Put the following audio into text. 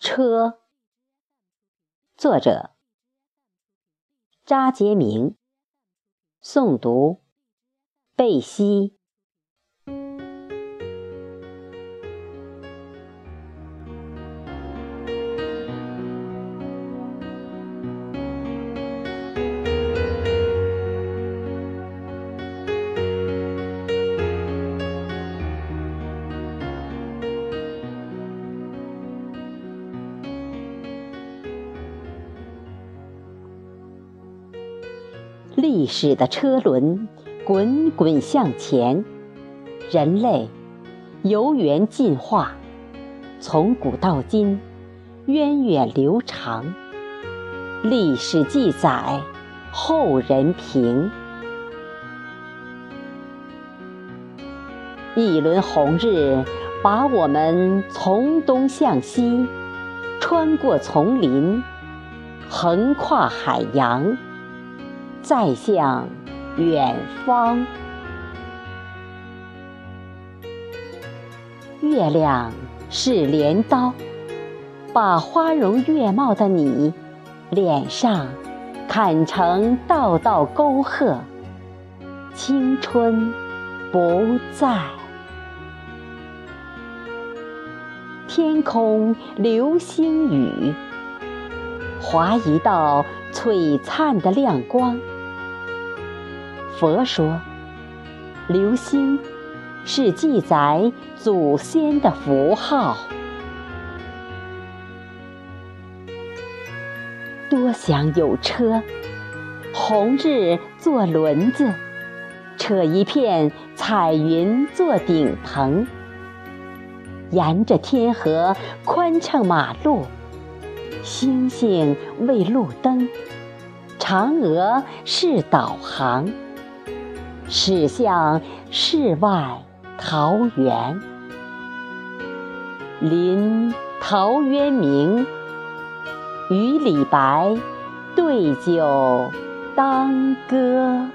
车，作者。扎杰明，诵读。贝西。历史的车轮滚滚向前，人类由缘进化，从古到今，源远流长。历史记载，后人评。一轮红日，把我们从东向西，穿过丛林，横跨海洋。再向远方，月亮是镰刀，把花容月貌的你脸上砍成道道沟壑。青春不在，天空流星雨，划一道璀璨的亮光。佛说，流星是记载祖先的符号。多想有车，红日做轮子，扯一片彩云做顶棚，沿着天河宽敞马路，星星为路灯，嫦娥是导航。驶向世外桃源，临陶渊明与李白对酒当歌。